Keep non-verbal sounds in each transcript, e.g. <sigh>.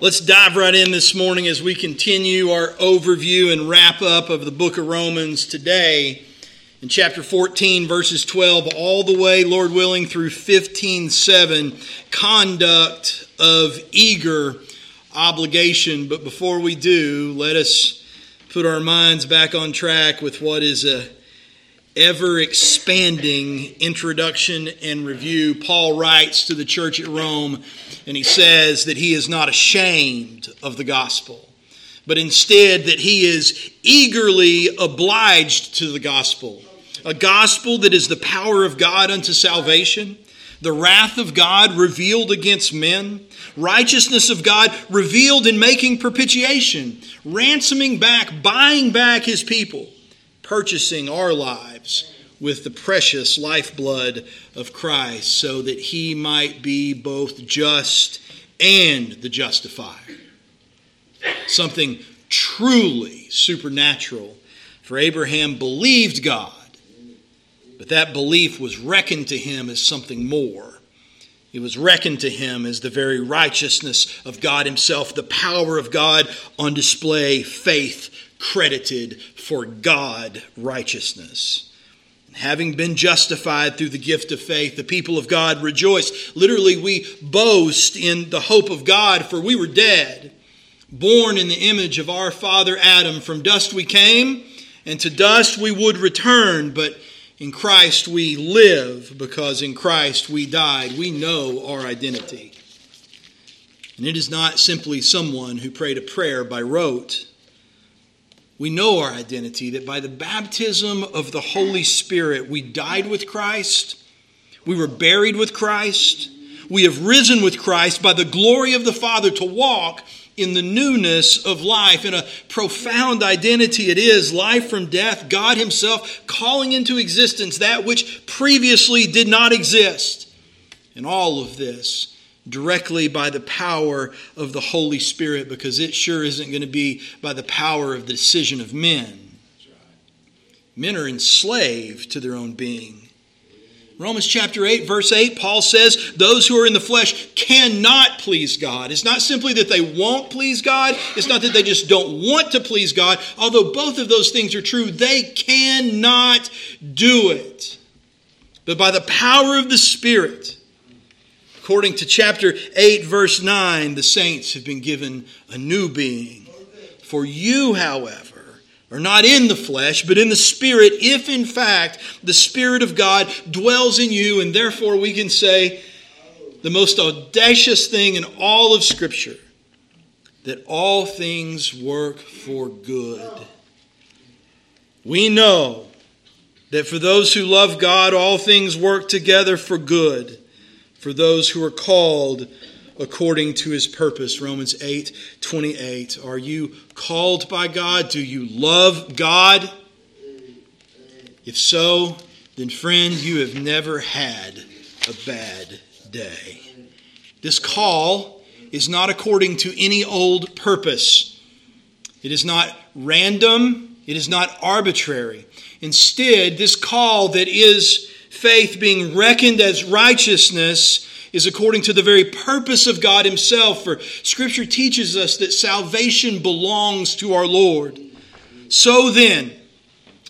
Let's dive right in this morning as we continue our overview and wrap up of the book of Romans today in chapter 14, verses 12, all the way, Lord willing, through 15 7, conduct of eager obligation. But before we do, let us put our minds back on track with what is a ever expanding introduction and review. Paul writes to the church at Rome and he says that he is not ashamed of the gospel, but instead that he is eagerly obliged to the gospel. A gospel that is the power of God unto salvation, the wrath of God revealed against men, righteousness of God revealed in making propitiation, ransoming back, buying back his people, purchasing our lives with the precious lifeblood of Christ so that he might be both just and the justifier. Something truly supernatural. For Abraham believed God, but that belief was reckoned to him as something more. It was reckoned to him as the very righteousness of God Himself, the power of God on display, faith credited for God righteousness. Having been justified through the gift of faith, the people of God rejoice. Literally, we boast in the hope of God, for we were dead, born in the image of our father Adam. From dust we came, and to dust we would return, but in Christ we live, because in Christ we died. We know our identity. And it is not simply someone who prayed a prayer by rote we know our identity that by the baptism of the Holy Spirit, we died with Christ, we were buried with Christ, we have risen with Christ by the glory of the Father to walk in the newness of life, in a profound identity it is life from death, God Himself calling into existence that which previously did not exist. And all of this directly by the power of the Holy Spirit because it sure isn't going to be by the power of the decision of men. Men are enslaved to their own being. Romans chapter 8, verse 8, Paul says, Those who are in the flesh cannot please God. It's not simply that they won't please God, it's not that they just don't want to please God. Although both of those things are true, they cannot do it. But by the power of the Spirit, According to chapter 8, verse 9, the saints have been given a new being. For you, however, are not in the flesh, but in the Spirit, if in fact the Spirit of God dwells in you, and therefore we can say the most audacious thing in all of Scripture that all things work for good. We know that for those who love God, all things work together for good for those who are called according to his purpose. Romans 8 28. Are you called by God? Do you love God? If so, then, friend, you have never had a bad day. This call is not according to any old purpose, it is not random, it is not arbitrary. Instead, this call that is faith being reckoned as righteousness is according to the very purpose of God Himself. For Scripture teaches us that salvation belongs to our Lord. So then,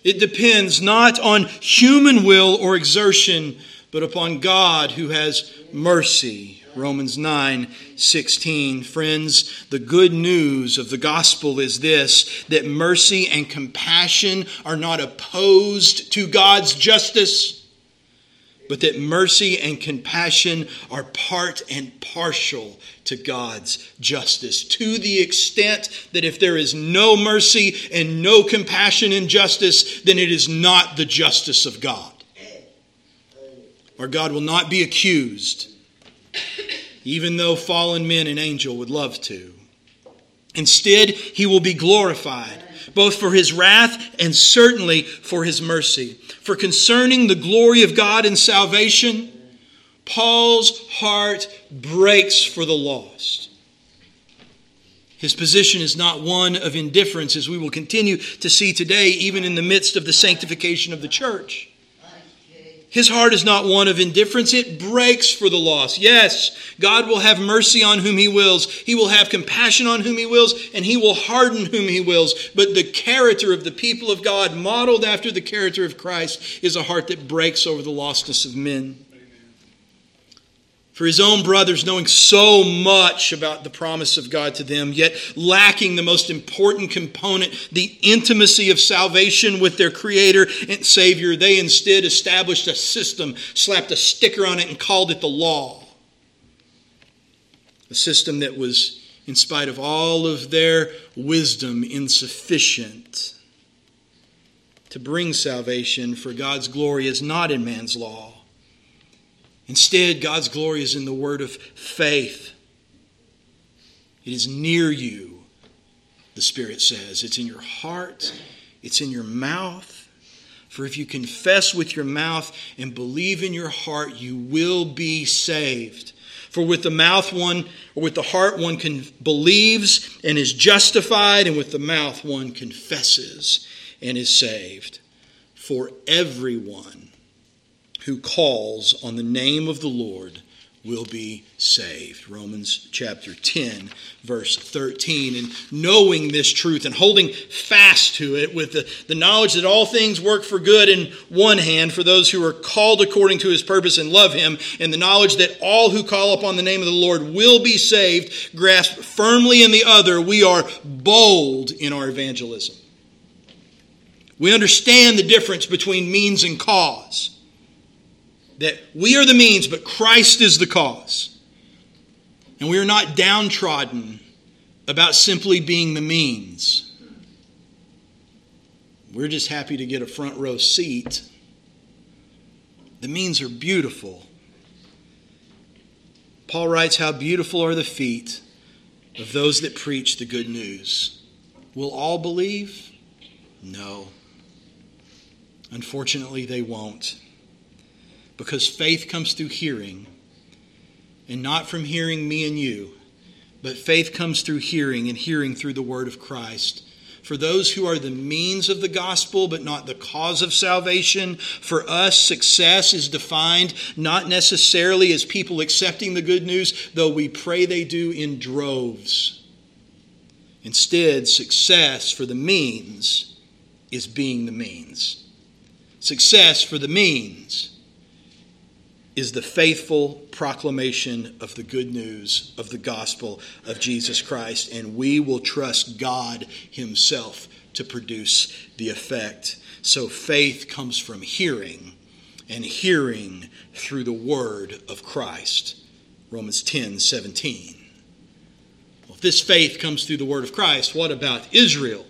it depends not on human will or exertion, but upon God who has mercy. Romans 9 16. Friends, the good news of the gospel is this that mercy and compassion are not opposed to God's justice but that mercy and compassion are part and partial to God's justice. To the extent that if there is no mercy and no compassion and justice, then it is not the justice of God. Our God will not be accused, even though fallen men and angel would love to. Instead, he will be glorified, both for his wrath and certainly for his mercy. For concerning the glory of God and salvation, Paul's heart breaks for the lost. His position is not one of indifference, as we will continue to see today, even in the midst of the sanctification of the church. His heart is not one of indifference, it breaks for the lost. Yes, God will have mercy on whom He wills, He will have compassion on whom He wills, and He will harden whom He wills. But the character of the people of God, modeled after the character of Christ, is a heart that breaks over the lostness of men for his own brothers, knowing so much about the promise of God to them, yet lacking the most important component, the intimacy of salvation with their Creator and Savior, they instead established a system, slapped a sticker on it, and called it the law. A system that was, in spite of all of their wisdom, insufficient to bring salvation, for God's glory is not in man's law Instead, God's glory is in the word of faith. It is near you, the Spirit says. It's in your heart, it's in your mouth. For if you confess with your mouth and believe in your heart, you will be saved. For with the mouth one, or with the heart one can believes and is justified, and with the mouth one confesses and is saved. For everyone who calls on the name of the Lord will be saved. Romans chapter 10, verse 13. And knowing this truth and holding fast to it with the, the knowledge that all things work for good in one hand for those who are called according to his purpose and love him, and the knowledge that all who call upon the name of the Lord will be saved, grasped firmly in the other, we are bold in our evangelism. We understand the difference between means and cause that we are the means, but Christ is the cause. And we are not downtrodden about simply being the means. We're just happy to get a front row seat. The means are beautiful. Paul writes, How beautiful are the feet of those that preach the good news. Will all believe? No. Unfortunately, they won't because faith comes through hearing, and not from hearing me and you, but faith comes through hearing, and hearing through the word of Christ. For those who are the means of the gospel, but not the cause of salvation, for us, success is defined not necessarily as people accepting the good news, though we pray they do in droves. Instead, success for the means is being the means. Success for the means is the faithful proclamation of the good news of the gospel of Jesus Christ, and we will trust God Himself to produce the effect. So faith comes from hearing, and hearing through the word of Christ. Romans 10 17. Well, if this faith comes through the word of Christ, what about Israel?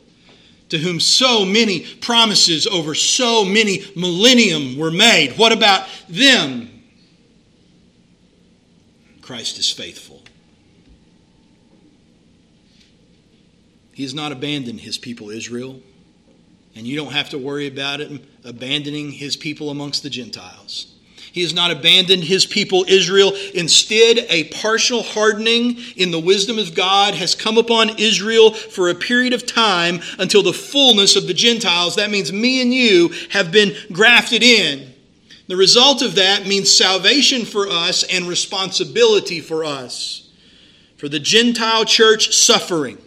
to whom so many promises over so many millennium were made. What about them? Christ is faithful. He has not abandoned his people Israel, and you don't have to worry about it abandoning his people amongst the Gentiles. He has not abandoned his people Israel. Instead, a partial hardening in the wisdom of God has come upon Israel for a period of time until the fullness of the Gentiles, that means me and you, have been grafted in. The result of that means salvation for us and responsibility for us. For the Gentile church, suffering,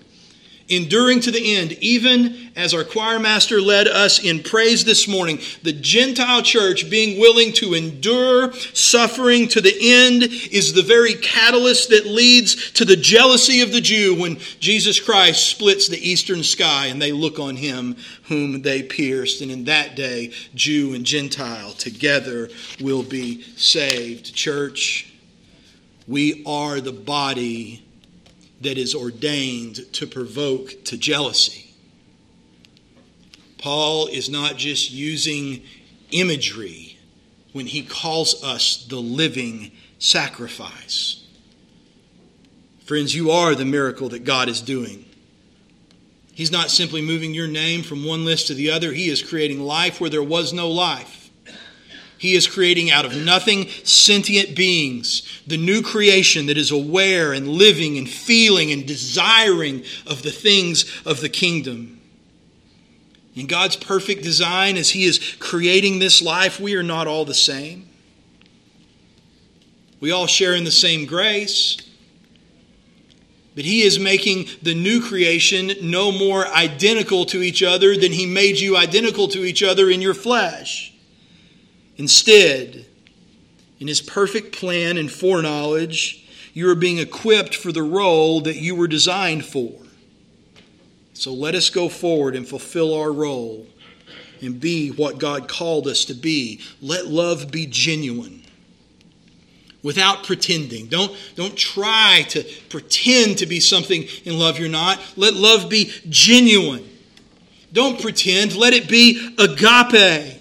enduring to the end, even as our choir master led us in praise this morning. The Gentile church being willing to endure suffering to the end is the very catalyst that leads to the jealousy of the Jew when Jesus Christ splits the eastern sky and they look on him whom they pierced. And in that day, Jew and Gentile together will be saved. Church, we are the body that is ordained to provoke to jealousy. Paul is not just using imagery when he calls us the living sacrifice. Friends, you are the miracle that God is doing. He's not simply moving your name from one list to the other, He is creating life where there was no life. He is creating out of nothing sentient beings, the new creation that is aware and living and feeling and desiring of the things of the kingdom. In God's perfect design, as He is creating this life, we are not all the same. We all share in the same grace. But He is making the new creation no more identical to each other than He made you identical to each other in your flesh. Instead, in His perfect plan and foreknowledge, you are being equipped for the role that you were designed for. So let us go forward and fulfill our role and be what God called us to be. Let love be genuine without pretending. Don't, don't try to pretend to be something in love you're not. Let love be genuine. Don't pretend. Let it be agape.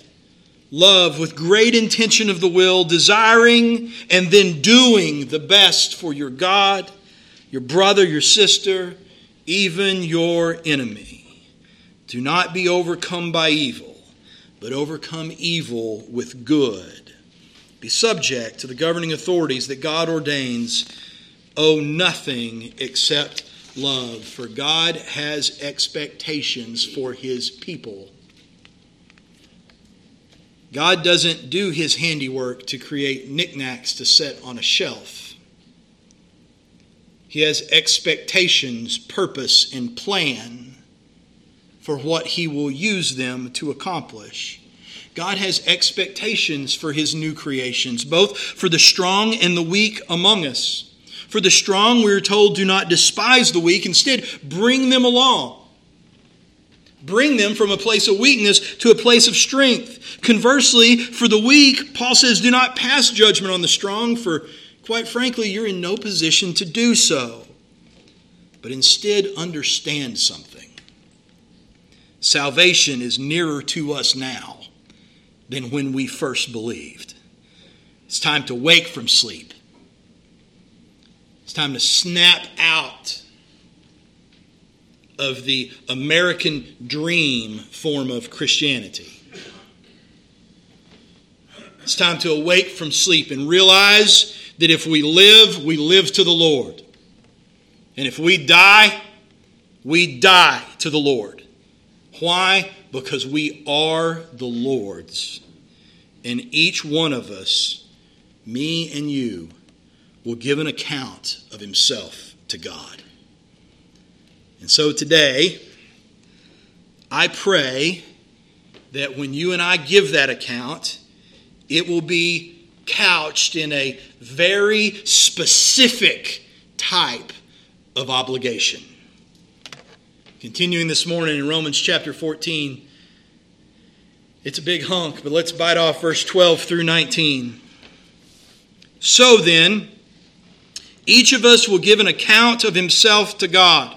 Love with great intention of the will, desiring and then doing the best for your God, your brother, your sister, even your enemy. Do not be overcome by evil, but overcome evil with good. Be subject to the governing authorities that God ordains. Owe nothing except love, for God has expectations for his people. God doesn't do his handiwork to create knickknacks to set on a shelf. He has expectations, purpose, and plan for what He will use them to accomplish. God has expectations for His new creations, both for the strong and the weak among us. For the strong, we are told, do not despise the weak, instead, bring them along. Bring them from a place of weakness to a place of strength. Conversely, for the weak, Paul says, do not pass judgment on the strong, for Quite frankly, you're in no position to do so. But instead, understand something. Salvation is nearer to us now than when we first believed. It's time to wake from sleep. It's time to snap out of the American dream form of Christianity. It's time to awake from sleep and realize that if we live, we live to the Lord. And if we die, we die to the Lord. Why? Because we are the Lord's. And each one of us, me and you, will give an account of himself to God. And so today, I pray that when you and I give that account, it will be couched in a very specific type of obligation. Continuing this morning in Romans chapter 14, it's a big hunk, but let's bite off verse 12 through 19. So then, each of us will give an account of himself to God.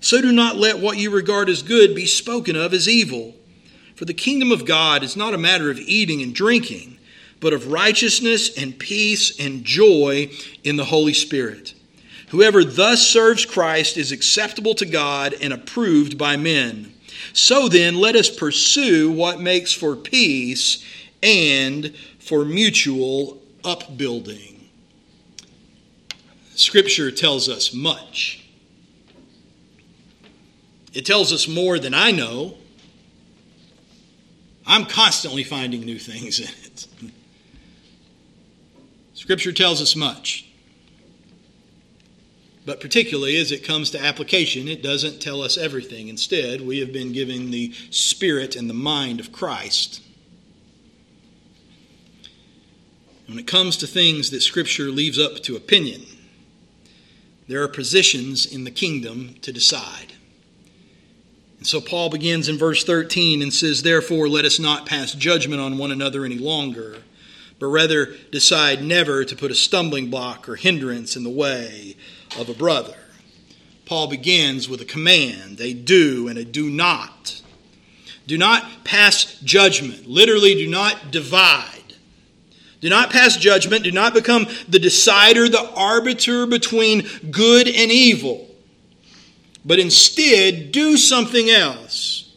So do not let what you regard as good be spoken of as evil. For the kingdom of God is not a matter of eating and drinking, but of righteousness and peace and joy in the Holy Spirit. Whoever thus serves Christ is acceptable to God and approved by men. So then, let us pursue what makes for peace and for mutual upbuilding. Scripture tells us much it tells us more than I know. I'm constantly finding new things in it. Scripture tells us much. But particularly as it comes to application, it doesn't tell us everything. Instead, we have been given the spirit and the mind of Christ. When it comes to things that Scripture leaves up to opinion, there are positions in the kingdom to decide. And so Paul begins in verse 13 and says, Therefore, let us not pass judgment on one another any longer, but rather decide never to put a stumbling block or hindrance in the way of a brother. Paul begins with a command, a do and a do not. Do not pass judgment. Literally, do not divide. Do not pass judgment. Do not become the decider, the arbiter between good and evil. But instead, do something else.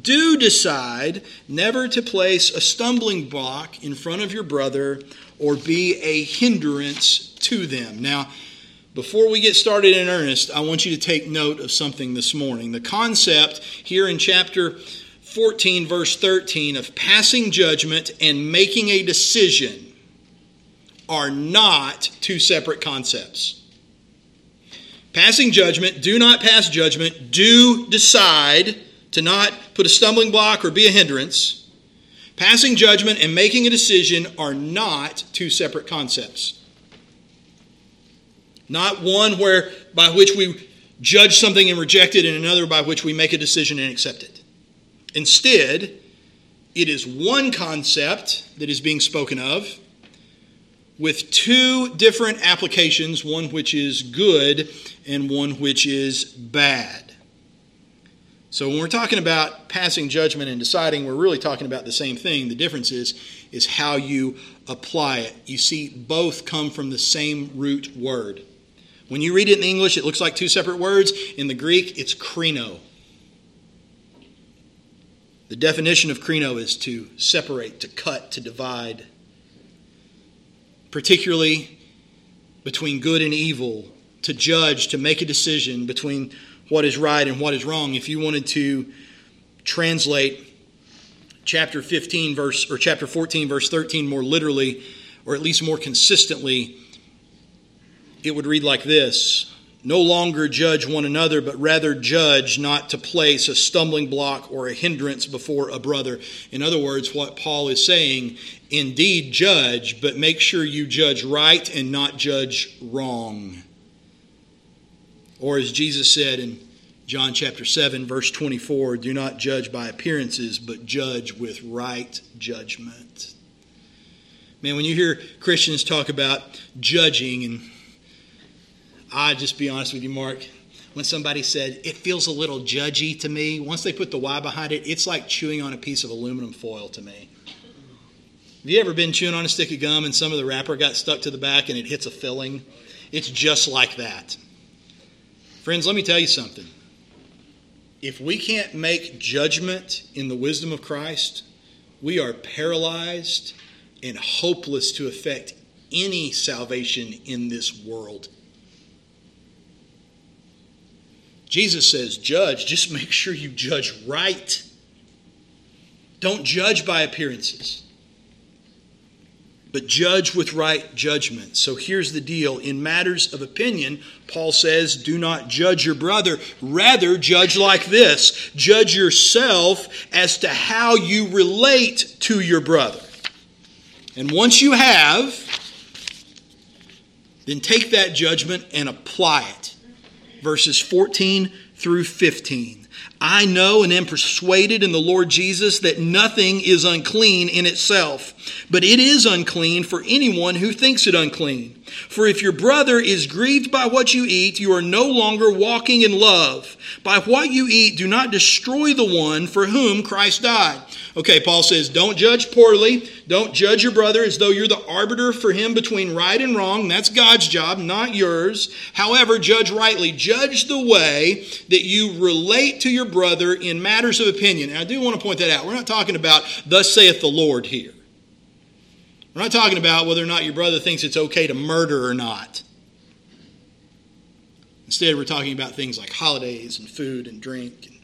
Do decide never to place a stumbling block in front of your brother or be a hindrance to them. Now, before we get started in earnest, I want you to take note of something this morning. The concept here in chapter 14, verse 13, of passing judgment and making a decision are not two separate concepts. Passing judgment, do not pass judgment, do decide to not put a stumbling block or be a hindrance. Passing judgment and making a decision are not two separate concepts. Not one where by which we judge something and reject it, and another by which we make a decision and accept it. Instead, it is one concept that is being spoken of with two different applications, one which is good and one which is bad. So when we're talking about passing judgment and deciding, we're really talking about the same thing. The difference is is how you apply it. You see both come from the same root word. When you read it in English, it looks like two separate words. In the Greek, it's krino. The definition of krino is to separate, to cut, to divide particularly between good and evil, to judge, to make a decision between what is right and what is wrong. If you wanted to translate chapter 15 verse or chapter 14 verse 13 more literally or at least more consistently, it would read like this no longer judge one another, but rather judge not to place a stumbling block or a hindrance before a brother. In other words, what Paul is saying, indeed judge, but make sure you judge right and not judge wrong. Or as Jesus said in John chapter 7, verse 24, do not judge by appearances, but judge with right judgment. Man, when you hear Christians talk about judging and I just be honest with you, Mark. When somebody said it feels a little judgy to me, once they put the Y behind it, it's like chewing on a piece of aluminum foil to me. Have you ever been chewing on a stick of gum and some of the wrapper got stuck to the back and it hits a filling? It's just like that. Friends, let me tell you something. If we can't make judgment in the wisdom of Christ, we are paralyzed and hopeless to effect any salvation in this world. Jesus says, judge, just <laughs> make sure you judge right. Don't judge by appearances, but judge with right judgment. So here's the deal. In matters of opinion, Paul says, do not judge your brother. Rather, judge like this judge yourself as to how you relate to your brother. And once you have, then take that judgment and apply it verses 14 through 15. I know and am persuaded in the Lord Jesus that nothing is unclean in itself, but it is unclean for anyone who thinks it unclean. For if your brother is grieved by what you eat, you are no longer walking in love. By what you eat, do not destroy the one for whom Christ died. Okay, Paul says, don't judge poorly. Don't judge your brother as though you're the arbiter for him between right and wrong. That's God's job, not yours. However, judge rightly. Judge the way that you relate to your brother in matters of opinion. And I do want to point that out. We're not talking about, thus saith the Lord here. We're not talking about whether or not your brother thinks it's okay to murder or not. Instead, we're talking about things like holidays and food and drink and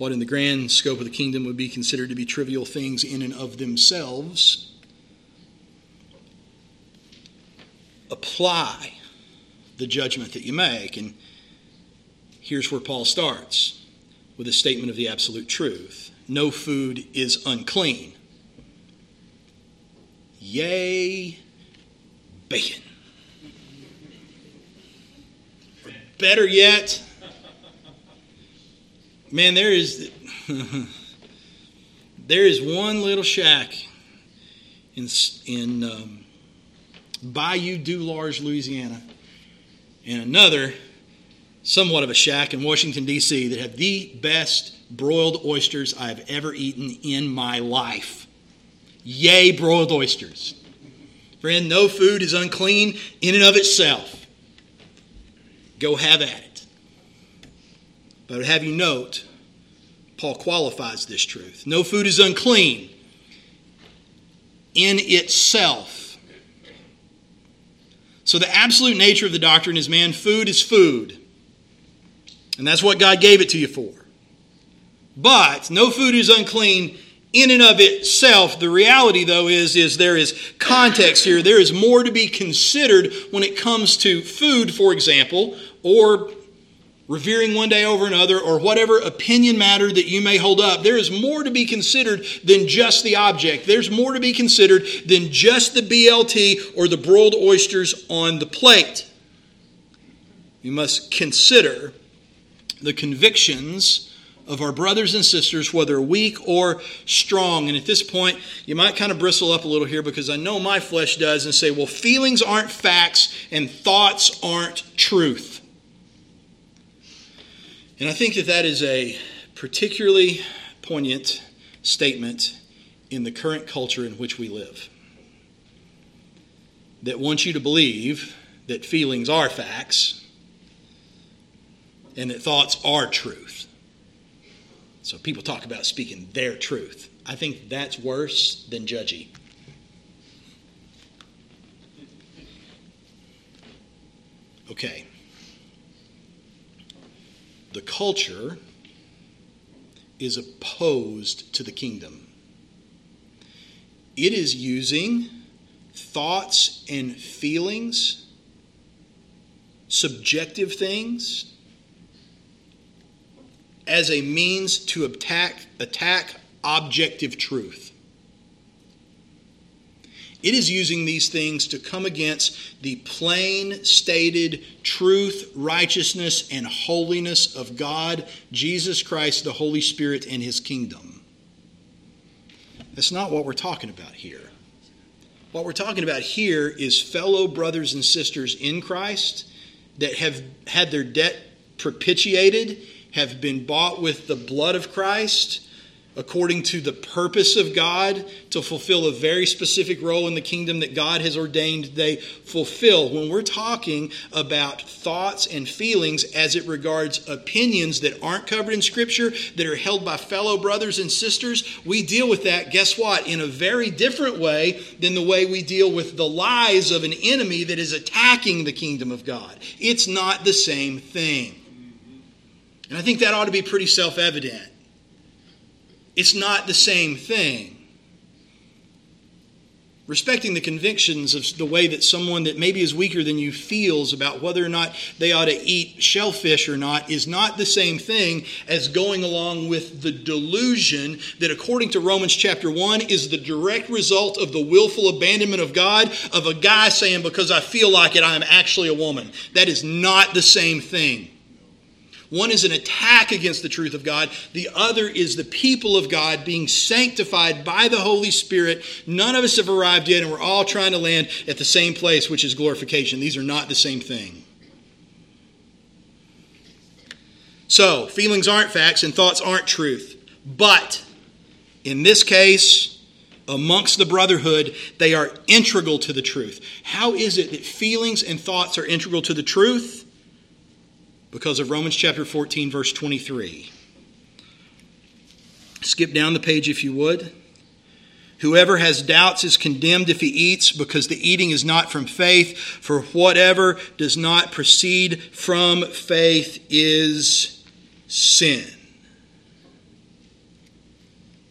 what in the grand scope of the kingdom would be considered to be trivial things in and of themselves. Apply the judgment that you make. And here's where Paul starts with a statement of the absolute truth no food is unclean Yay, bacon. Or better yet, man, there is <laughs> there is one little shack in in um, Bayou Dularge, Louisiana, and another somewhat of a shack in Washington, D.C., that have the best broiled oysters I've ever eaten in my life. Yay, broiled oysters. Friend, no food is unclean in and of itself. Go have at it. But have you note, Paul qualifies this truth. No food is unclean in itself. So, the absolute nature of the doctrine is man, food is food. And that's what God gave it to you for. But no food is unclean in and of itself. The reality, though, is, is there is context here. There is more to be considered when it comes to food, for example, or revering one day over another, or whatever opinion matter that you may hold up, there is more to be considered than just the object. There's more to be considered than just the BLT or the broiled oysters on the plate. We must consider the convictions of our brothers and sisters, whether weak or strong. And at this point, you might kind of bristle up a little here because I know my flesh does and say, well, feelings aren't facts and thoughts aren't truth. And I think that that is a particularly poignant statement in the current culture in which we live. That wants you to believe that feelings are facts and that thoughts are truth. So people talk about speaking their truth. I think that's worse than judgy. Okay the culture is opposed to the kingdom. It is using thoughts and feelings, subjective things, as a means to attack, attack objective truth. It is using these things to come against the plain stated truth, righteousness, and holiness of God, Jesus Christ, the Holy Spirit, and His kingdom. That's not what we're talking about here. What we're talking about here is fellow brothers and sisters in Christ that have had their debt propitiated, have been bought with the blood of Christ according to the purpose of God to fulfill a very specific role in the kingdom that God has ordained they fulfill. When we're talking about thoughts and feelings as it regards opinions that aren't covered in Scripture, that are held by fellow brothers and sisters, we deal with that, guess what, in a very different way than the way we deal with the lies of an enemy that is attacking the kingdom of God. It's not the same thing. And I think that ought to be pretty self evident. It's not the same thing. Respecting the convictions of the way that someone that maybe is weaker than you feels about whether or not they ought to eat shellfish or not is not the same thing as going along with the delusion that, according to Romans chapter 1, is the direct result of the willful abandonment of God of a guy saying, Because I feel like it, I am actually a woman. That is not the same thing. One is an attack against the truth of God. The other is the people of God being sanctified by the Holy Spirit. None of us have arrived yet, and we're all trying to land at the same place, which is glorification. These are not the same thing. So, feelings aren't facts and thoughts aren't truth. But in this case, amongst the brotherhood, they are integral to the truth. How is it that feelings and thoughts are integral to the truth? Because of Romans chapter 14, verse 23. Skip down the page if you would. Whoever has doubts is condemned if he eats, because the eating is not from faith, for whatever does not proceed from faith is sin.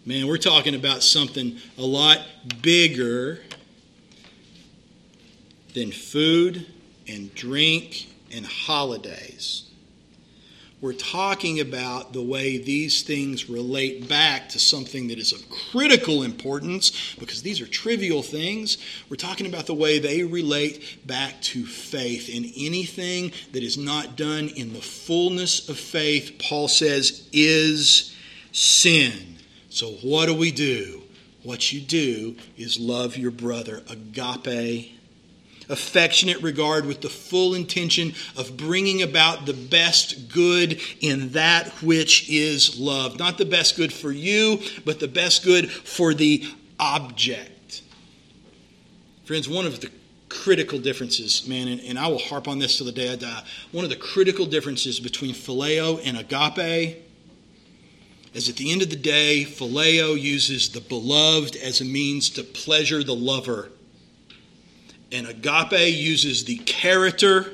Man, we're talking about something a lot bigger than food and drink and holidays. We're talking about the way these things relate back to something that is of critical importance because these are trivial things. We're talking about the way they relate back to faith. And anything that is not done in the fullness of faith, Paul says, is sin. So, what do we do? What you do is love your brother. Agape affectionate regard with the full intention of bringing about the best good in that which is love. Not the best good for you, but the best good for the object. Friends, one of the critical differences, man, and, and I will harp on this till the day I die. One of the critical differences between phileo and agape is at the end of the day, phileo uses the beloved as a means to pleasure the lover. And agape uses the character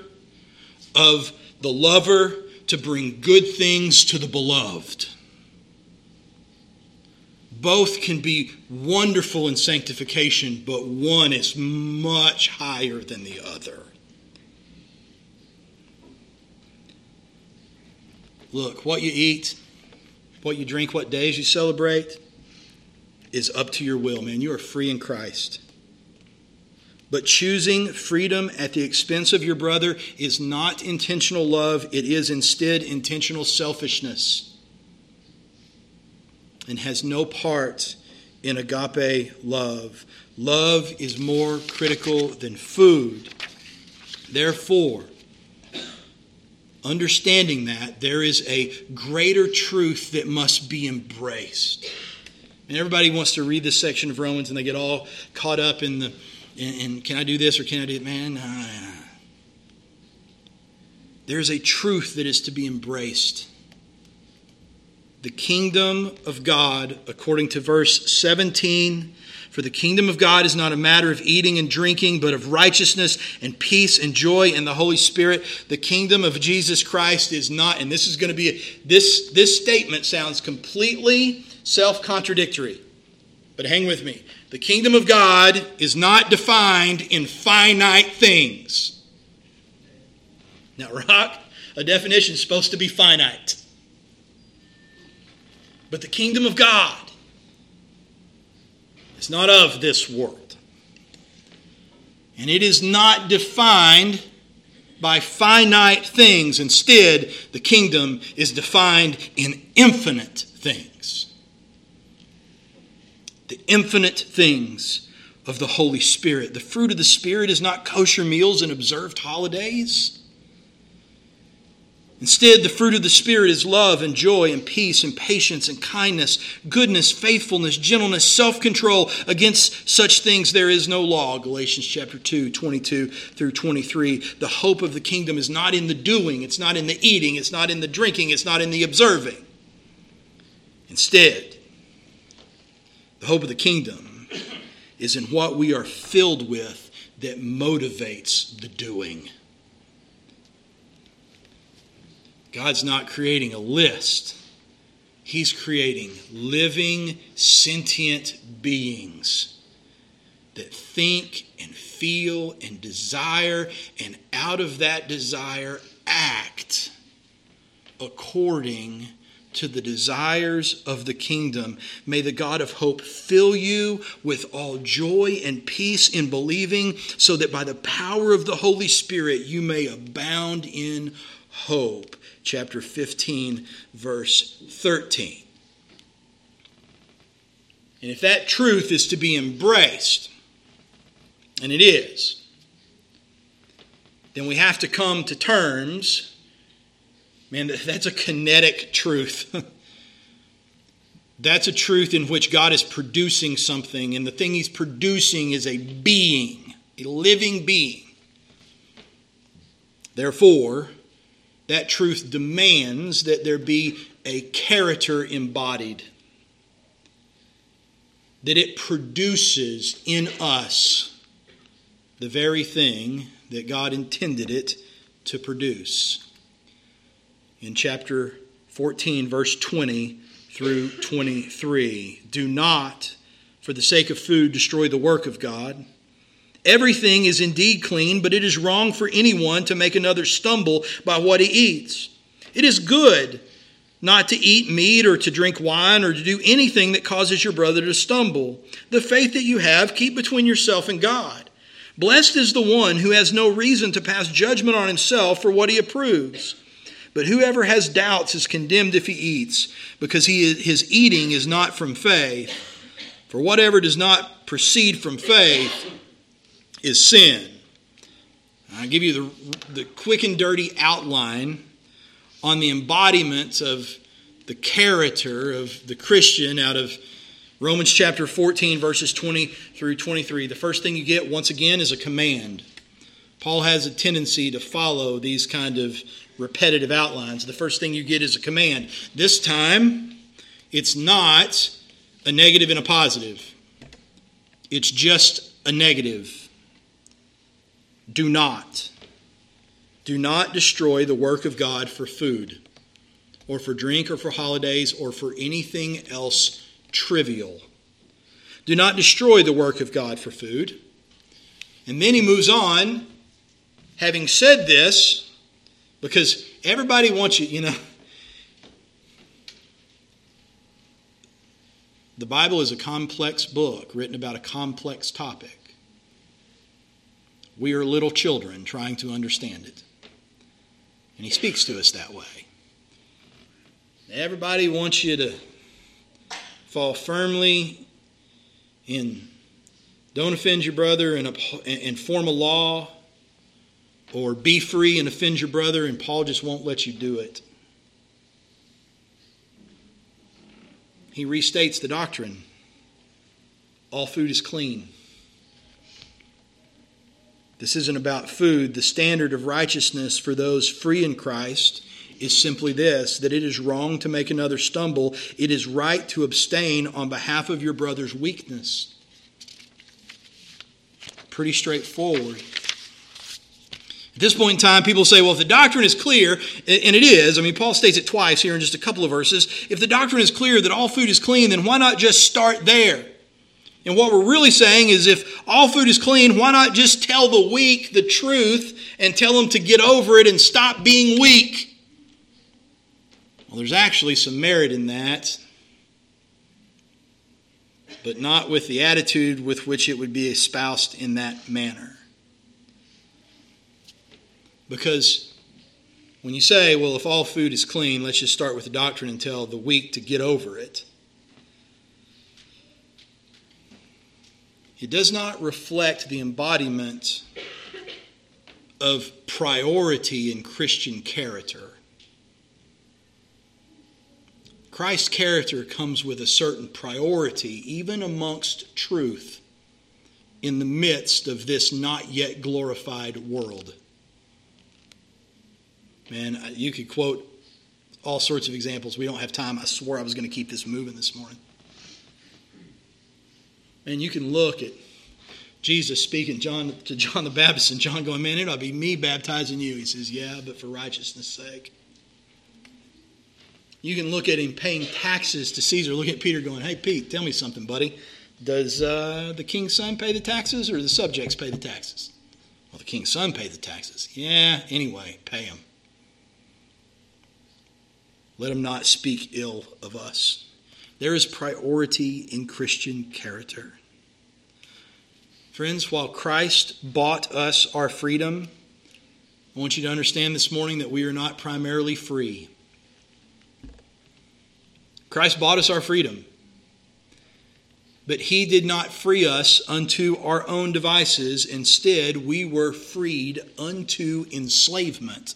of the lover to bring good things to the beloved. Both can be wonderful in sanctification, but one is much higher than the other. Look, what you eat, what you drink, what days you celebrate is up to your will, man. You are free in Christ. But choosing freedom at the expense of your brother is not intentional love, it is instead intentional selfishness and has no part in agape love. Love is more critical than food. Therefore, understanding that, there is a greater truth that must be embraced. And everybody wants to read this section of Romans and they get all caught up in the, and, can I do this or can I do it? Man, there's a truth that is to be embraced the kingdom of God, according to verse 17. For the kingdom of God is not a matter of eating and drinking, but of righteousness and peace and joy in the Holy Spirit. The kingdom of Jesus Christ is not, and this is going to be, this, this statement sounds completely self contradictory. But hang with me. The kingdom of God is not defined in finite things. Now, Rock, a definition is supposed to be finite. But the kingdom of God is not of this world. And it is not defined by finite things. Instead, the kingdom is defined in infinite things. The infinite things of the Holy Spirit. The fruit of the Spirit is not kosher meals and observed holidays. Instead, the fruit of the Spirit is love and joy and peace and patience and kindness, goodness, faithfulness, gentleness, self control. Against such things there is no law. Galatians chapter 2, 22 through 23. The hope of the kingdom is not in the doing, it's not in the eating, it's not in the drinking, it's not in the observing. Instead, the hope of the kingdom is in what we are filled with that motivates the doing. God's not creating a list, He's creating living, sentient beings that think and feel and desire, and out of that desire, act according to the desires of the kingdom. May the God of hope fill you with all joy and peace in believing, so that by the power of the Holy Spirit you may abound in hope chapter 15, verse 13. And if that truth is to be embraced, and it is, then we have to come to terms. Man, that's a kinetic truth. <laughs> that's a truth in which God is producing something, and the thing He's producing is a being, a living being. Therefore, that truth demands that there be a character embodied, that it produces in us the very thing that God intended it to produce. In chapter 14, verse 20 through 23, do not, for the sake of food, destroy the work of God. Everything is indeed clean, but it is wrong for anyone to make another stumble by what he eats. It is good not to eat meat or to drink wine or to do anything that causes your brother to stumble. The faith that you have, keep between yourself and God. Blessed is the one who has no reason to pass judgment on himself for what he approves. But whoever has doubts is condemned if he eats, because he, his eating is not from faith. For whatever does not proceed from faith is sin. I'll give you the, the quick and dirty outline on the embodiment of the character of the Christian out of Romans chapter 14, verses 20 through 23. The first thing you get, once again, is a command. Paul has a tendency to follow these kind of repetitive outlines. The first thing you get is a command. This time, it's not a negative and a positive, it's just a negative. Do not. Do not destroy the work of God for food, or for drink, or for holidays, or for anything else trivial. Do not destroy the work of God for food. And then he moves on, having said this, because everybody wants you, you know. <laughs> The Bible is a complex book written about a complex topic. We are little children trying to understand it. And he speaks to us that way. Everybody wants you to fall firmly in don't offend your brother and, and form a law, or be free and offend your brother, and Paul just won't let you do it. He restates the doctrine all food is clean. This isn't about food. The standard of righteousness for those free in Christ is simply this that it is wrong to make another stumble. It is right to abstain on behalf of your brother's weakness. Pretty straightforward. At this point in time, people say, well, if the doctrine is clear, and it is, I mean, Paul states it twice here in just a couple of verses. If the doctrine is clear that all food is clean, then why not just start there? And what we're really saying is if all food is clean, why not just tell the weak the truth and tell them to get over it and stop being weak? Well, there's actually some merit in that, but not with the attitude with which it would be espoused in that manner. Because when you say, well, if all food is clean, let's just start with the doctrine and tell the weak to get over it, it does not reflect the embodiment of priority in Christian character. Christ's character comes with a certain priority, even amongst truth, in the midst of this not yet glorified world. Man, you could quote all sorts of examples. We don't have time. I swore I was going to keep this moving this morning. And you can look at Jesus speaking John to John the Baptist, and John going, Man, it'll be me baptizing you. He says, Yeah, but for righteousness' sake. You can look at him paying taxes to Caesar. Look at Peter going, Hey, Pete, tell me something, buddy. Does uh, the king's son pay the taxes or the subjects pay the taxes? Well, the king's son pay the taxes. Yeah, anyway, pay him. Let him not speak ill of us. There is priority in Christian character. Friends, while Christ bought us our freedom, I want you to understand this morning that we are not primarily free. Christ bought us our freedom. But he did not free us unto our own devices. Instead, we were freed unto enslavement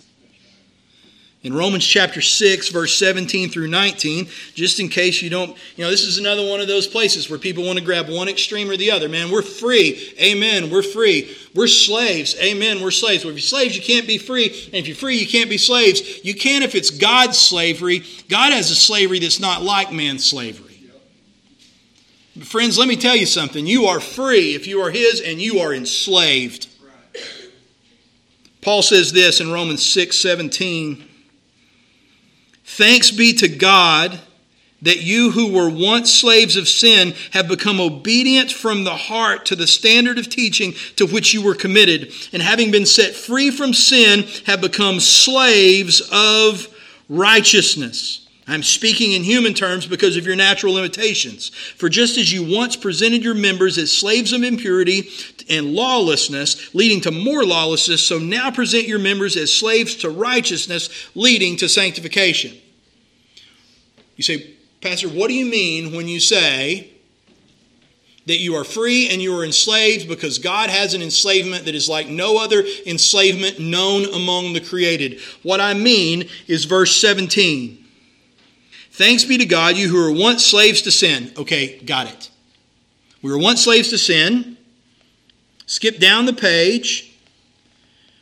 in Romans chapter 6, verse 17 through 19, just in case you don't, you know, this is another one of those places where people want to grab one extreme or the other. Man, we're free. Amen. We're free. We're slaves. Amen. We're slaves. Well, if you're slaves, you can't be free. And if you're free, you can't be slaves. You can if it's God's slavery. God has a slavery that's not like man's slavery. But friends, let me tell you something. You are free if you are His, and you are enslaved. Paul says this in Romans 6 17. Thanks be to God that you who were once slaves of sin have become obedient from the heart to the standard of teaching to which you were committed, and having been set free from sin, have become slaves of righteousness. I'm speaking in human terms because of your natural limitations. For just as you once presented your members as slaves of impurity and lawlessness, leading to more lawlessness, so now present your members as slaves to righteousness, leading to sanctification. You say, Pastor, what do you mean when you say that you are free and you are enslaved because God has an enslavement that is like no other enslavement known among the created. What I mean is verse 17. Thanks be to God, you who were once slaves to sin. Okay, got it. We were once slaves to sin. Skip down the page.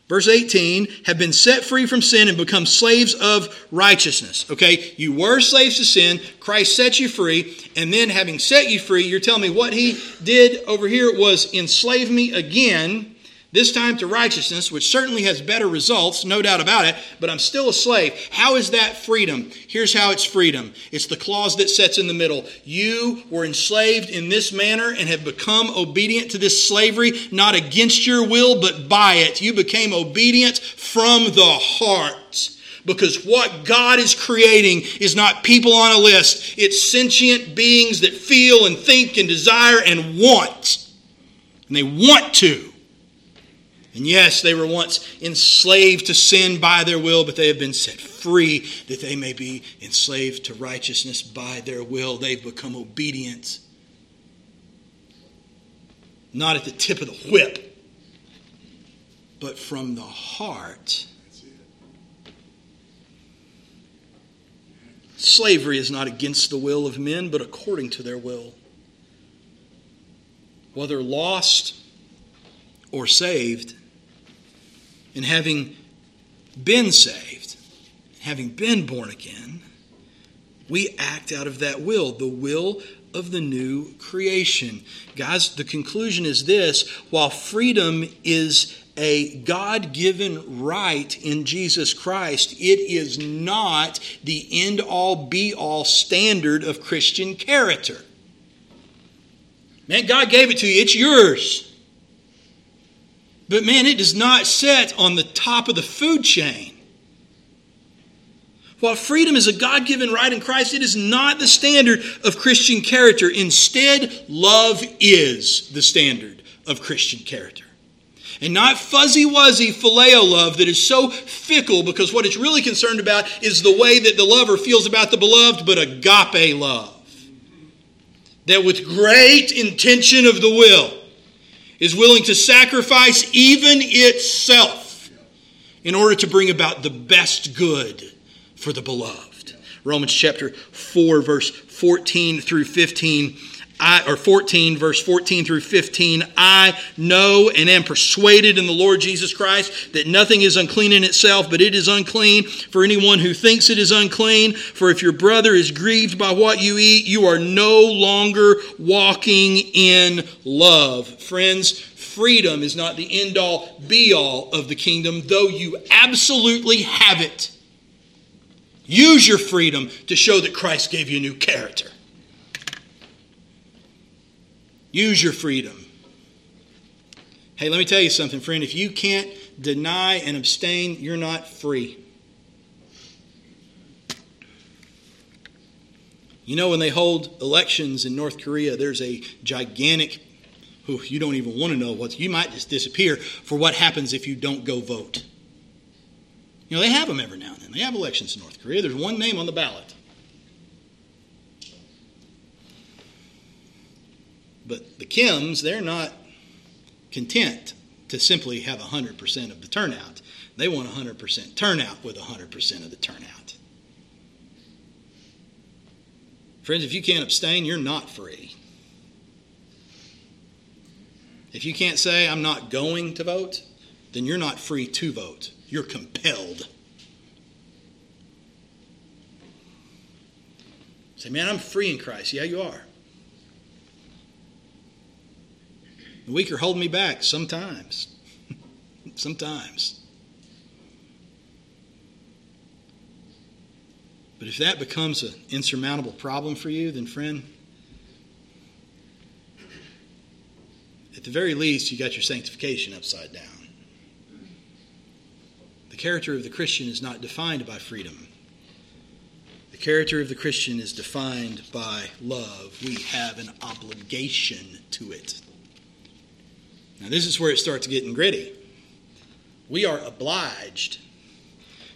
Verse 18, have been set free from sin and become slaves of righteousness. Okay, you were slaves to sin, Christ set you free, and then having set you free, you're telling me what he did over here was enslave me again this time to righteousness, which certainly has better results, no doubt about it, but I'm still a slave. How is that freedom? Here's how it's freedom it's the clause that sets in the middle. You were enslaved in this manner and have become obedient to this slavery, not against your will, but by it. You became obedient from the heart. Because what God is creating is not people on a list, it's sentient beings that feel and think and desire and want. And they want to. And yes, they were once enslaved to sin by their will, but they have been set free that they may be enslaved to righteousness by their will. They've become obedient. Not at the tip of the whip, but from the heart. Slavery is not against the will of men, but according to their will. Whether lost or saved, and having been saved, having been born again, we act out of that will, the will of the new creation. Guys, the conclusion is this while freedom is a God given right in Jesus Christ, it is not the end all be all standard of Christian character. Man, God gave it to you, it's yours. But man, it does not set on the top of the food chain. While freedom is a God given right in Christ, it is not the standard of Christian character. Instead, love is the standard of Christian character. And not fuzzy wuzzy phileo love that is so fickle because what it's really concerned about is the way that the lover feels about the beloved, but agape love. That with great intention of the will, is willing to sacrifice even itself in order to bring about the best good for the beloved. Romans chapter 4, verse 14 through 15 I, or 14, verse 14 through 15, I know and am persuaded in the Lord Jesus Christ that nothing is unclean in itself, but it is unclean for anyone who thinks it is unclean. For if your brother is grieved by what you eat, you are no longer walking in love. Friends, freedom is not the end all be all of the kingdom, though you absolutely have it. Use your freedom to show that Christ gave you a new character. Use your freedom. Hey, let me tell you something, friend. If you can't deny and abstain, you're not free. You know, when they hold elections in North Korea, there's a gigantic, who you don't even want to know what, you might just disappear for what happens if you don't go vote. You know, they have them every now and then. They have elections in North Korea. There's one name on the ballot. But the Kims, they're not content to simply have 100% of the turnout. They want 100% turnout with 100% of the turnout. Friends, if you can't abstain, you're not free. If you can't say, I'm not going to vote, then you're not free to vote. You're compelled. Say, man, I'm free in Christ. Yeah, you are. The weak are holding me back sometimes. <laughs> sometimes. But if that becomes an insurmountable problem for you, then, friend, at the very least, you got your sanctification upside down. The character of the Christian is not defined by freedom. The character of the Christian is defined by love. We have an obligation to it. Now, this is where it starts getting gritty. We are obliged.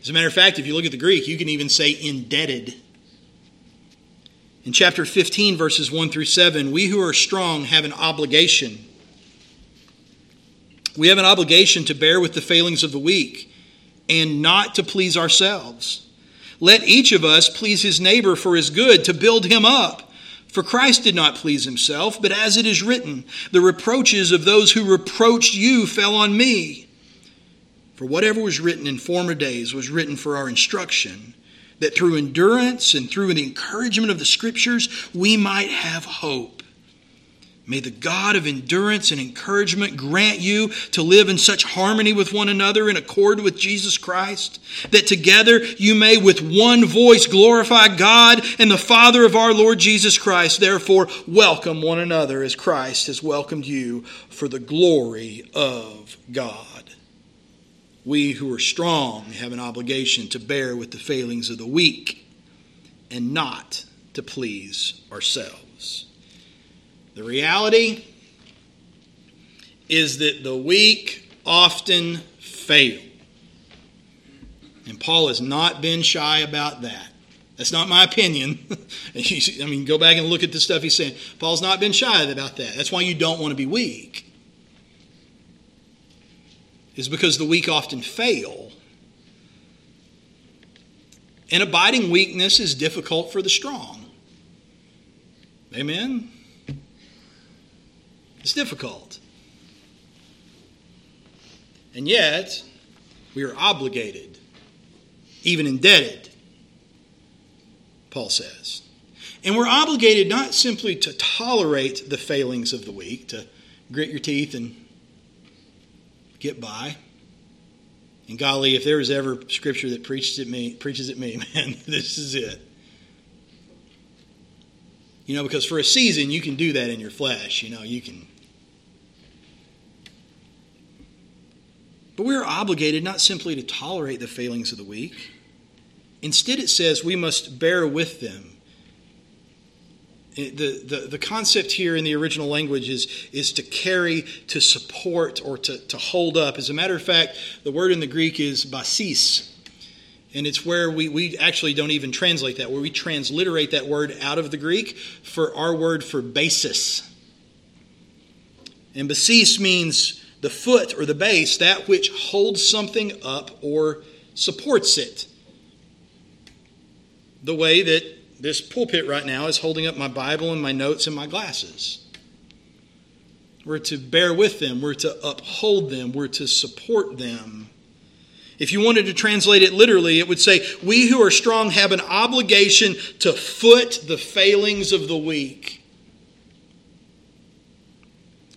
As a matter of fact, if you look at the Greek, you can even say indebted. In chapter 15, verses 1 through 7, we who are strong have an obligation. We have an obligation to bear with the failings of the weak and not to please ourselves. Let each of us please his neighbor for his good, to build him up. For Christ did not please himself, but as it is written, the reproaches of those who reproached you fell on me. For whatever was written in former days was written for our instruction, that through endurance and through the encouragement of the Scriptures we might have hope. May the God of endurance and encouragement grant you to live in such harmony with one another in accord with Jesus Christ, that together you may with one voice glorify God and the Father of our Lord Jesus Christ. Therefore, welcome one another as Christ has welcomed you for the glory of God. We who are strong have an obligation to bear with the failings of the weak and not to please ourselves. The reality is that the weak often fail. And Paul has not been shy about that. That's not my opinion. <laughs> I mean, go back and look at the stuff he's saying. Paul's not been shy about that. That's why you don't want to be weak. Is because the weak often fail. And abiding weakness is difficult for the strong. Amen? It's difficult. And yet, we are obligated, even indebted, Paul says. And we're obligated not simply to tolerate the failings of the weak, to grit your teeth and get by. And golly, if there was ever scripture that preaches at me, preaches at me, <laughs> man, this is it. You know, because for a season you can do that in your flesh. You know, you can But we are obligated not simply to tolerate the failings of the weak. Instead, it says we must bear with them. The, the, the concept here in the original language is, is to carry, to support, or to, to hold up. As a matter of fact, the word in the Greek is basis. And it's where we, we actually don't even translate that, where we transliterate that word out of the Greek for our word for basis. And basis means the foot or the base, that which holds something up or supports it. The way that this pulpit right now is holding up my Bible and my notes and my glasses. We're to bear with them, we're to uphold them, we're to support them. If you wanted to translate it literally, it would say, We who are strong have an obligation to foot the failings of the weak.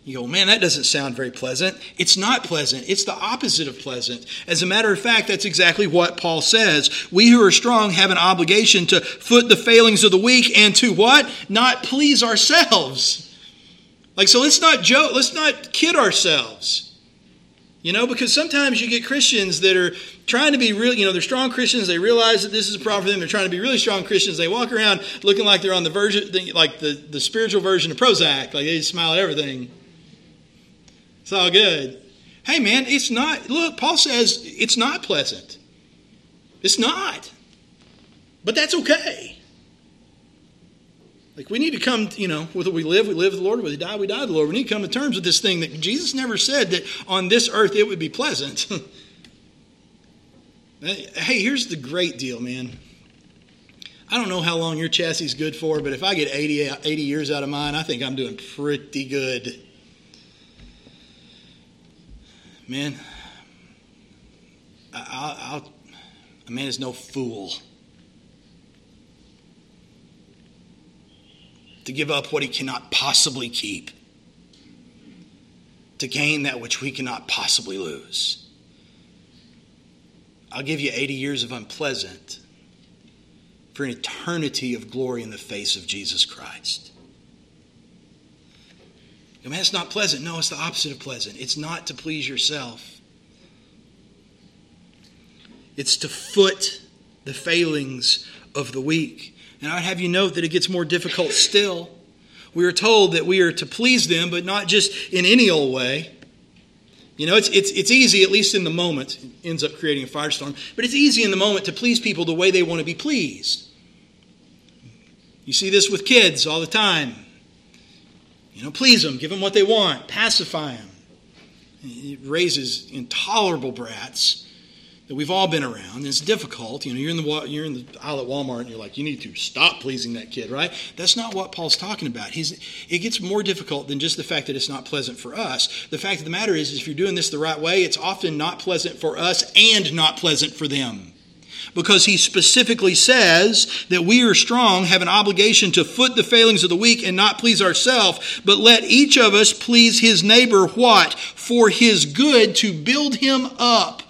You go, man, that doesn't sound very pleasant. It's not pleasant. It's the opposite of pleasant. As a matter of fact, that's exactly what Paul says. We who are strong have an obligation to foot the failings of the weak and to what? Not please ourselves. Like, so let's not joke, let's not kid ourselves. You know, because sometimes you get Christians that are trying to be real, you know, they're strong Christians, they realize that this is a problem for them, they're trying to be really strong Christians, they walk around looking like they're on the version, like the, the spiritual version of Prozac, like they smile at everything. It's all good. Hey, man, it's not. Look, Paul says it's not pleasant. It's not. But that's okay. Like we need to come, you know, whether we live, we live with the Lord, whether we die, we die with the Lord. We need to come to terms with this thing that Jesus never said that on this earth it would be pleasant. <laughs> hey, here's the great deal, man. I don't know how long your chassis is good for, but if I get 80, 80 years out of mine, I think I'm doing pretty good. Man, I'll, I'll, a man is no fool to give up what he cannot possibly keep, to gain that which we cannot possibly lose. I'll give you 80 years of unpleasant for an eternity of glory in the face of Jesus Christ. I mean, it's not pleasant. No, it's the opposite of pleasant. It's not to please yourself, it's to foot the failings of the weak. And I would have you note that it gets more difficult still. We are told that we are to please them, but not just in any old way. You know, it's, it's, it's easy, at least in the moment, it ends up creating a firestorm, but it's easy in the moment to please people the way they want to be pleased. You see this with kids all the time. You know, please them, give them what they want, pacify them. It raises intolerable brats that we've all been around. It's difficult. You know, you're in the you're in the aisle at Walmart and you're like, you need to stop pleasing that kid, right? That's not what Paul's talking about. He's it gets more difficult than just the fact that it's not pleasant for us. The fact of the matter is, is if you're doing this the right way, it's often not pleasant for us and not pleasant for them because he specifically says that we are strong, have an obligation to foot the failings of the weak and not please ourselves, but let each of us please his neighbor what? For his good to build him up.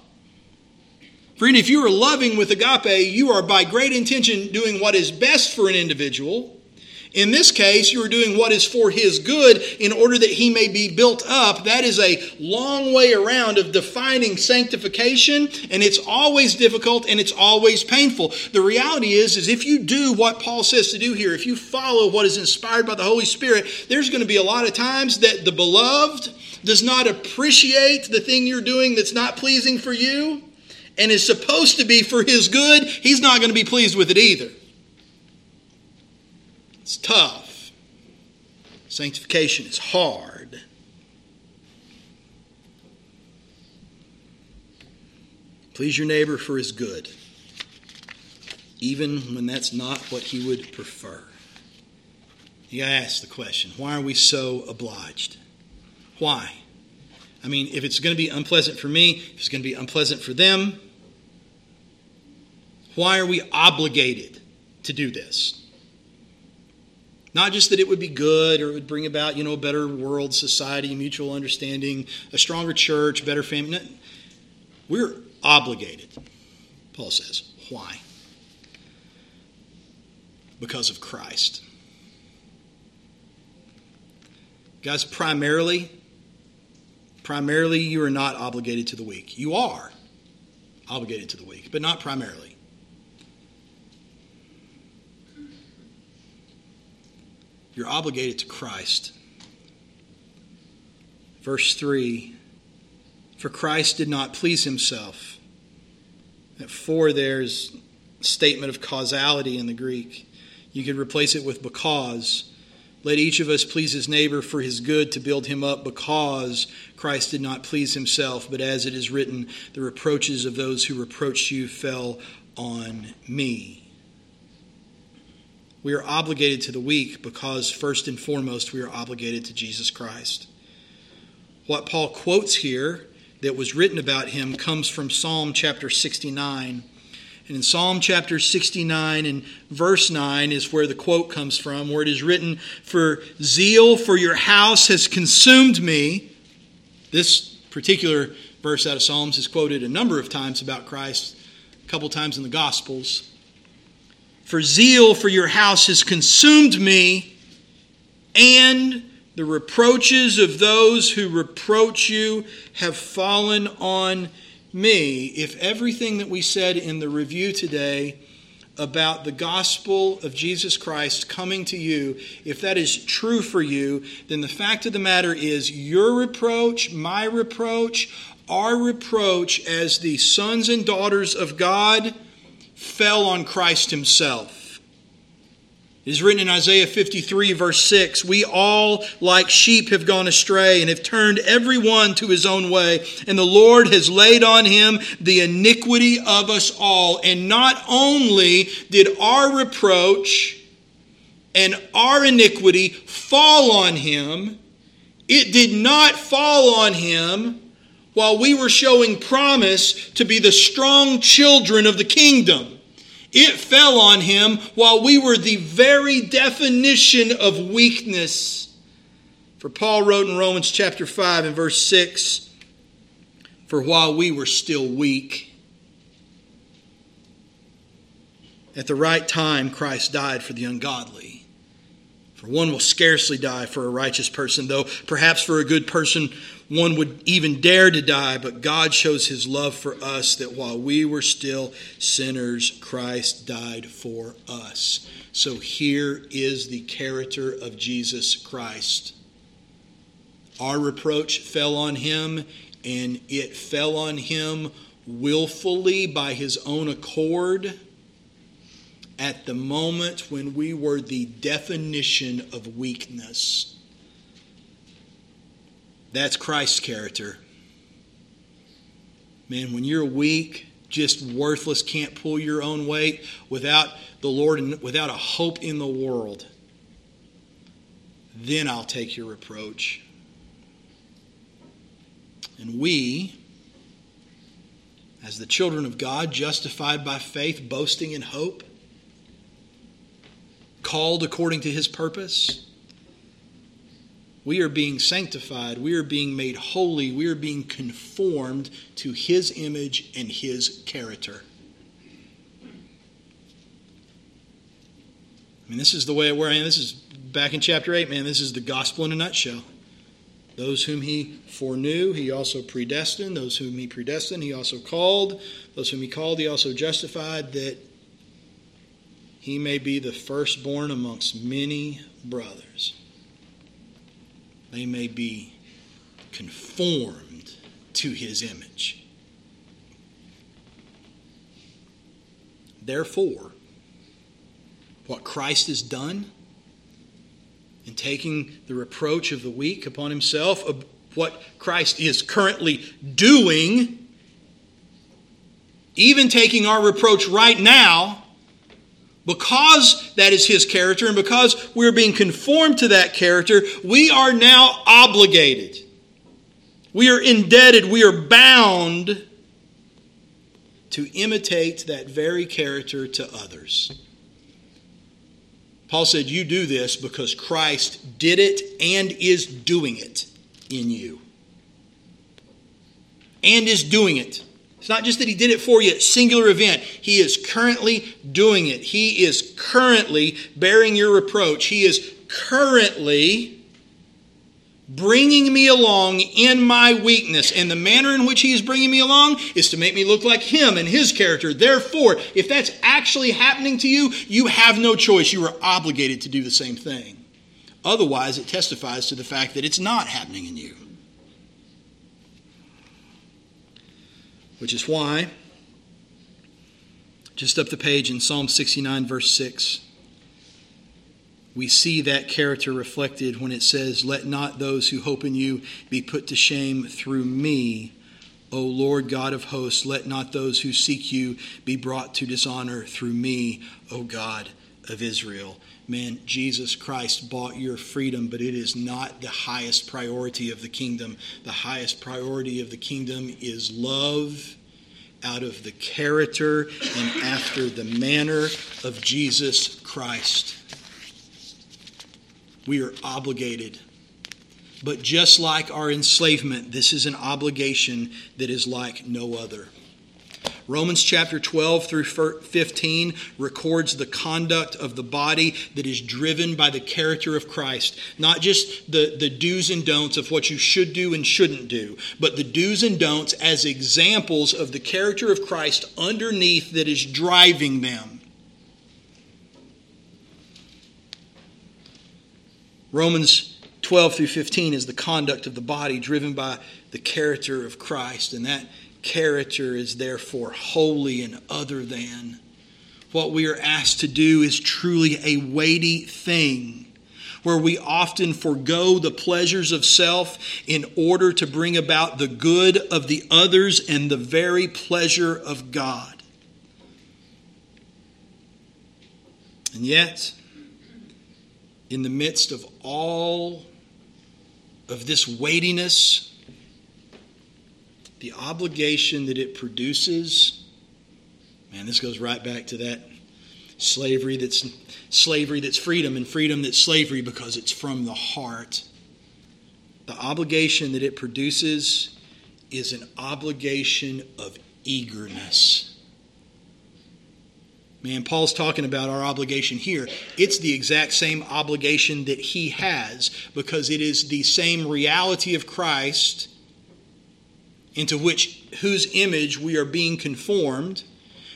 Friend, if you are loving with agape, you are by great intention doing what is best for an individual in this case, you are doing what is for his good in order that he may be built up. That is a long way around of defining sanctification, and it's always difficult and it's always painful. The reality is, is if you do what Paul says to do here, if you follow what is inspired by the Holy Spirit, there's going to be a lot of times that the beloved does not appreciate the thing you're doing that's not pleasing for you and is supposed to be for his good. He's not going to be pleased with it either. It's tough. Sanctification is hard. Please your neighbor for his good, even when that's not what he would prefer. You gotta ask the question why are we so obliged? Why? I mean, if it's to be unpleasant for me, if it's to be unpleasant for them, why are we obligated to do this? Not just that it would be good or it would bring about, you know, a better world, society, mutual understanding, a stronger church, better family. We're obligated, Paul says. Why? Because of Christ. Guys, primarily, primarily you are not obligated to the weak. You are obligated to the weak, but not primarily. You're obligated to Christ. Verse 3 For Christ did not please himself. At 4, there's statement of causality in the Greek. You could replace it with because. Let each of us please his neighbor for his good to build him up because Christ did not please himself, but as it is written, the reproaches of those who reproached you fell on me. We are obligated to the weak because, first and foremost, we are obligated to Jesus Christ. What Paul quotes here that was written about him comes from Psalm chapter 69. And in Psalm chapter 69 and verse 9 is where the quote comes from, where it is written, For zeal for your house has consumed me. This particular verse out of Psalms is quoted a number of times about Christ, a couple times in the Gospels. For zeal for your house has consumed me, and the reproaches of those who reproach you have fallen on me. If everything that we said in the review today about the gospel of Jesus Christ coming to you, if that is true for you, then the fact of the matter is your reproach, my reproach, our reproach as the sons and daughters of God fell on Christ himself. It is written in Isaiah 53, verse 6 We all, like sheep, have gone astray and have turned every one to his own way. And the Lord has laid on him the iniquity of us all. And not only did our reproach and our iniquity fall on him, it did not fall on him while we were showing promise to be the strong children of the kingdom. It fell on him while we were the very definition of weakness. For Paul wrote in Romans chapter 5 and verse 6 For while we were still weak, at the right time Christ died for the ungodly. For one will scarcely die for a righteous person, though perhaps for a good person one would even dare to die, but God shows his love for us that while we were still sinners, Christ died for us. So here is the character of Jesus Christ. Our reproach fell on him, and it fell on him willfully by his own accord. at the moment when we were the definition of weakness. That's Christ's character. Man, when you're weak, just worthless, can't pull your own weight without the Lord and without a hope in the world, then I'll take your reproach. And we, as the children of God, justified by faith, boasting in hope, called according to his purpose, we are being sanctified. We are being made holy. We are being conformed to his image and his character. I mean, this is the way where I am. This is back in chapter 8, man. This is the gospel in a nutshell. Those whom he foreknew, he also predestined. Those whom he predestined, he also called. Those whom he called, he also justified, that he may be the firstborn amongst many brothers. They may be conformed to his image. Therefore, what Christ has done in taking the reproach of the weak upon himself, what Christ is currently doing, even taking our reproach right now, because that is his character and because we're being conformed to that character, we are now obligated. We are indebted. We are bound to imitate that very character to others. Paul said, You do this because Christ did it and is doing it in you. And is doing it. It's not just that he did it for you, singular event. He is currently doing it. He is currently bearing your reproach. He is currently bringing me along in my weakness. And the manner in which he is bringing me along is to make me look like him and his character. Therefore, if that's actually happening to you, you have no choice. You are obligated to do the same thing. Otherwise, it testifies to the fact that it's not happening in you. Which is why, just up the page in Psalm 69, verse 6, we see that character reflected when it says, Let not those who hope in you be put to shame through me. O Lord God of hosts, let not those who seek you be brought to dishonor through me, O God of Israel. Man, Jesus Christ bought your freedom, but it is not the highest priority of the kingdom. The highest priority of the kingdom is love out of the character and after the manner of Jesus Christ. We are obligated. But just like our enslavement, this is an obligation that is like no other. Romans chapter 12 through 15 records the conduct of the body that is driven by the character of Christ. Not just the, the do's and don'ts of what you should do and shouldn't do, but the do's and don'ts as examples of the character of Christ underneath that is driving them. Romans 12 through 15 is the conduct of the body driven by the character of Christ, and that character is therefore holy and other than. What we are asked to do is truly a weighty thing where we often forego the pleasures of self in order to bring about the good of the others and the very pleasure of God. And yet, in the midst of all of this weightiness, the obligation that it produces, man, this goes right back to that slavery that's slavery that's freedom and freedom that's slavery because it's from the heart. The obligation that it produces is an obligation of eagerness. Man, Paul's talking about our obligation here. It's the exact same obligation that he has because it is the same reality of Christ into which whose image we are being conformed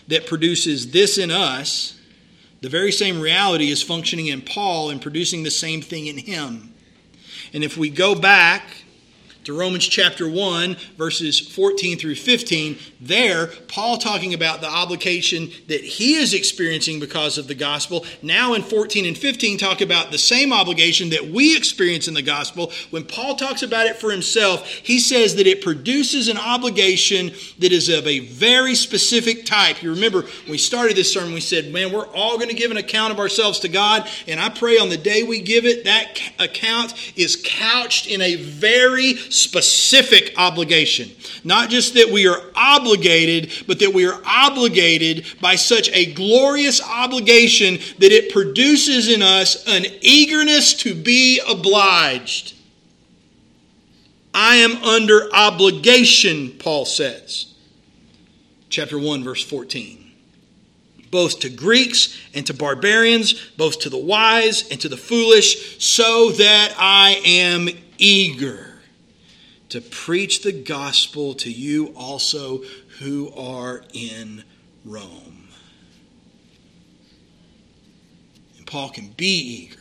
that produces this in us. The very same reality is functioning in Paul and producing the same thing in him. And if we go back to Romans chapter 1, verses 14 through 15, there, Paul talking about the obligation that he is experiencing because of the gospel. Now in 14 and 15, talk about the same obligation that we experience in the gospel. When Paul talks about it for himself, he says that it produces an obligation that is of a very specific type. You remember when we started this sermon, we said, man, we're all going to give an account of ourselves to God, and I pray on the day we give it, that account is couched in a very specific obligation. Not just that we are obligated, but that we are obligated by such a glorious obligation that it produces in us an eagerness to be obliged. I am under obligation, Paul says. Chapter 1, verse 14 both to Greeks and to barbarians, both to the wise and to the foolish, so that I am eager to preach the gospel to you also who are in Rome. And Paul can be eager,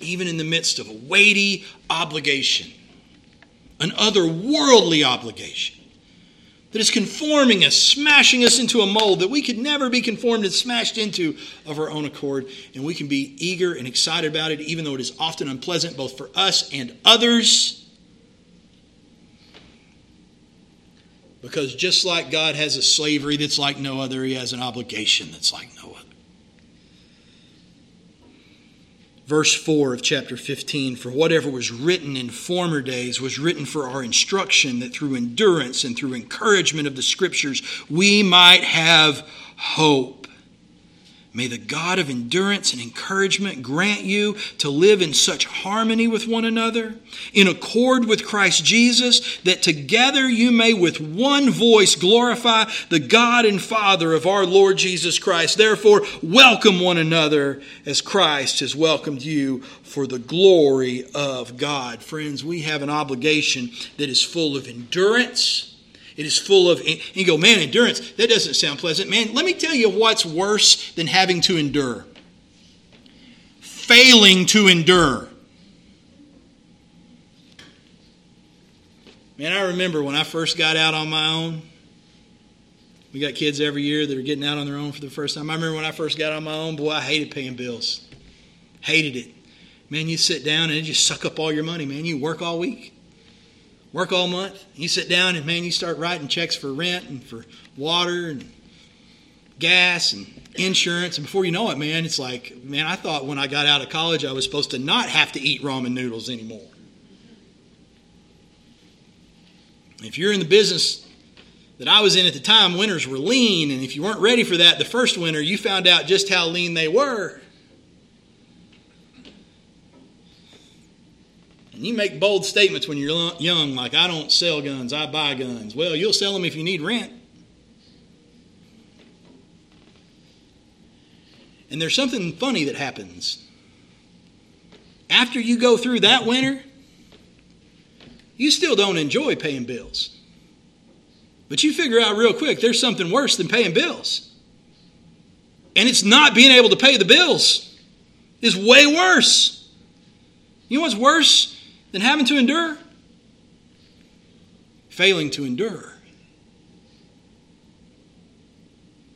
even in the midst of a weighty obligation, an otherworldly obligation that is conforming us, smashing us into a mold that we could never be conformed and smashed into of our own accord. And we can be eager and excited about it, even though it is often unpleasant both for us and others. Because just like God has a slavery that's like no other, He has an obligation that's like no other. Verse 4 of chapter 15 For whatever was written in former days was written for our instruction, that through endurance and through encouragement of the Scriptures we might have hope. May the God of endurance and encouragement grant you to live in such harmony with one another, in accord with Christ Jesus, that together you may with one voice glorify the God and Father of our Lord Jesus Christ. Therefore, welcome one another as Christ has welcomed you for the glory of God. Friends, we have an obligation that is full of endurance it is full of, and you go, man, endurance, that doesn't sound pleasant. Man, let me tell you what's worse than having to endure failing to endure. Man, I remember when I first got out on my own. We got kids every year that are getting out on their own for the first time. I remember when I first got on my own, boy, I hated paying bills. Hated it. Man, you sit down and you just suck up all your money, man. You work all week work all month. You sit down and man, you start writing checks for rent and for water and gas and insurance. And before you know it, man, it's like, man, I thought when I got out of college I was supposed to not have to eat ramen noodles anymore. If you're in the business that I was in at the time, winters were lean. And if you weren't ready for that the first winter, you found out just how lean they were. And you make bold statements when you're young, like, I don't sell guns, I buy guns. Well, you'll sell them if you need rent. And there's something funny that happens. After you go through that winter, you still don't enjoy paying bills. But you figure out real quick there's something worse than paying bills. And it's not being able to pay the bills is way worse. You know what's worse than having to endure? Failing to endure.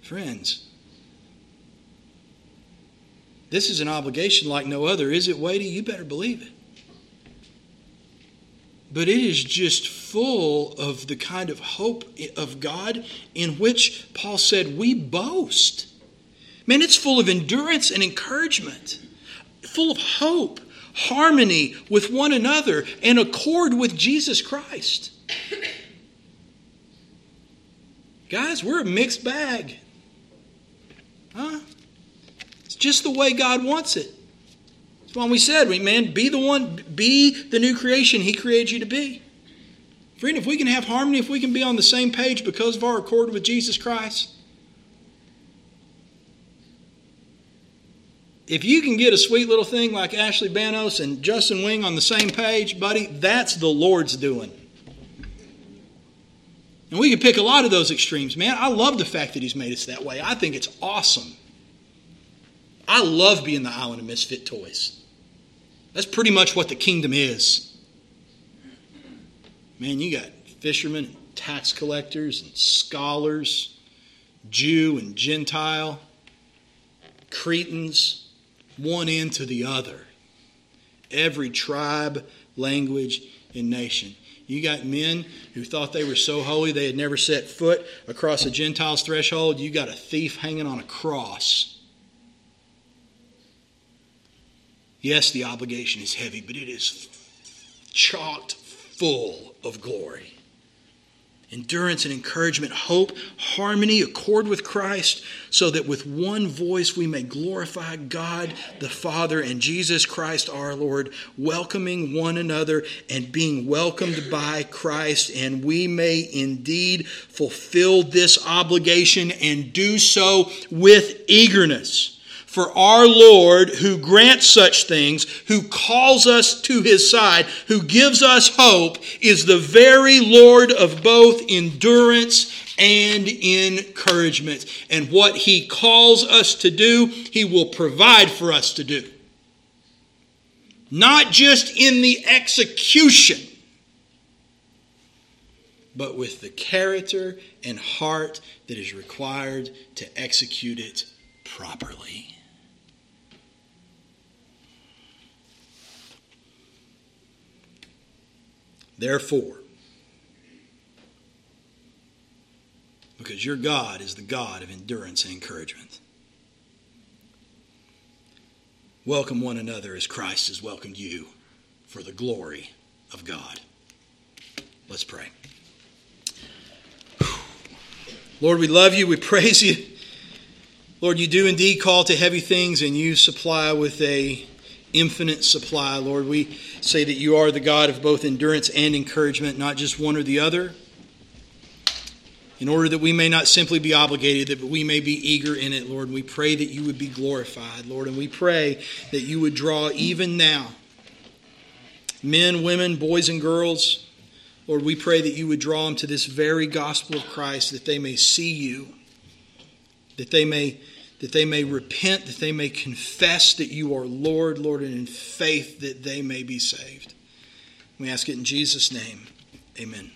Friends, this is an obligation like no other. Is it weighty? You better believe it. But it is just full of the kind of hope of God in which Paul said we boast. Man, it's full of endurance and encouragement, full of hope harmony with one another, and accord with Jesus Christ. Guys, we're a mixed bag. Huh? It's just the way God wants it. That's why we said, man, be the one, be the new creation He created you to be. Friend, if we can have harmony, if we can be on the same page because of our accord with Jesus Christ, if you can get a sweet little thing like Ashley Banos and Justin Wing on the same page, buddy, that's the Lord's doing. And we can pick a lot of those extremes. Man, I love the fact that He's made us that way. I think it's awesome. I love being the island of misfit toys. That's pretty much what the kingdom is. Man, you got fishermen and tax collectors and scholars, Jew and Gentile, Cretans, one end to the other. Every tribe, language, and nation. You got men who thought they were so holy they had never set foot across a Gentile's threshold. You got a thief hanging on a cross. Yes, the obligation is heavy, but it is chocked full of glory endurance and encouragement, hope, harmony, accord with Christ, so that with one voice we may glorify God the Father and Jesus Christ our Lord, welcoming one another and being welcomed by Christ, and we may indeed fulfill this obligation and do so with eagerness. For our Lord, who grants such things, who calls us to his side, who gives us hope, is the very Lord of both endurance and encouragement. And what he calls us to do, he will provide for us to do. Not just in the execution, but with the character and heart that is required to execute it properly. Therefore, because your God is the God of endurance and encouragement. Welcome one another as Christ has welcomed you for the glory of God. Let's pray. Lord, we love you. We <laughs> praise you. Lord, you do indeed call to heavy things and you supply with a infinite supply, Lord. We say that you are the God of both endurance and encouragement, not just one or the other. In order that we may not simply be obligated, but we may be eager in it, Lord. We pray that you would be glorified, Lord, and we pray that you would draw even now men, women, boys, and girls. Lord, we pray that you would draw them to this very gospel of Christ, that they may see you, that they may that they may repent, that they may confess that you are Lord, Lord, and in faith that they may be saved. We ask it in Jesus' name. Amen.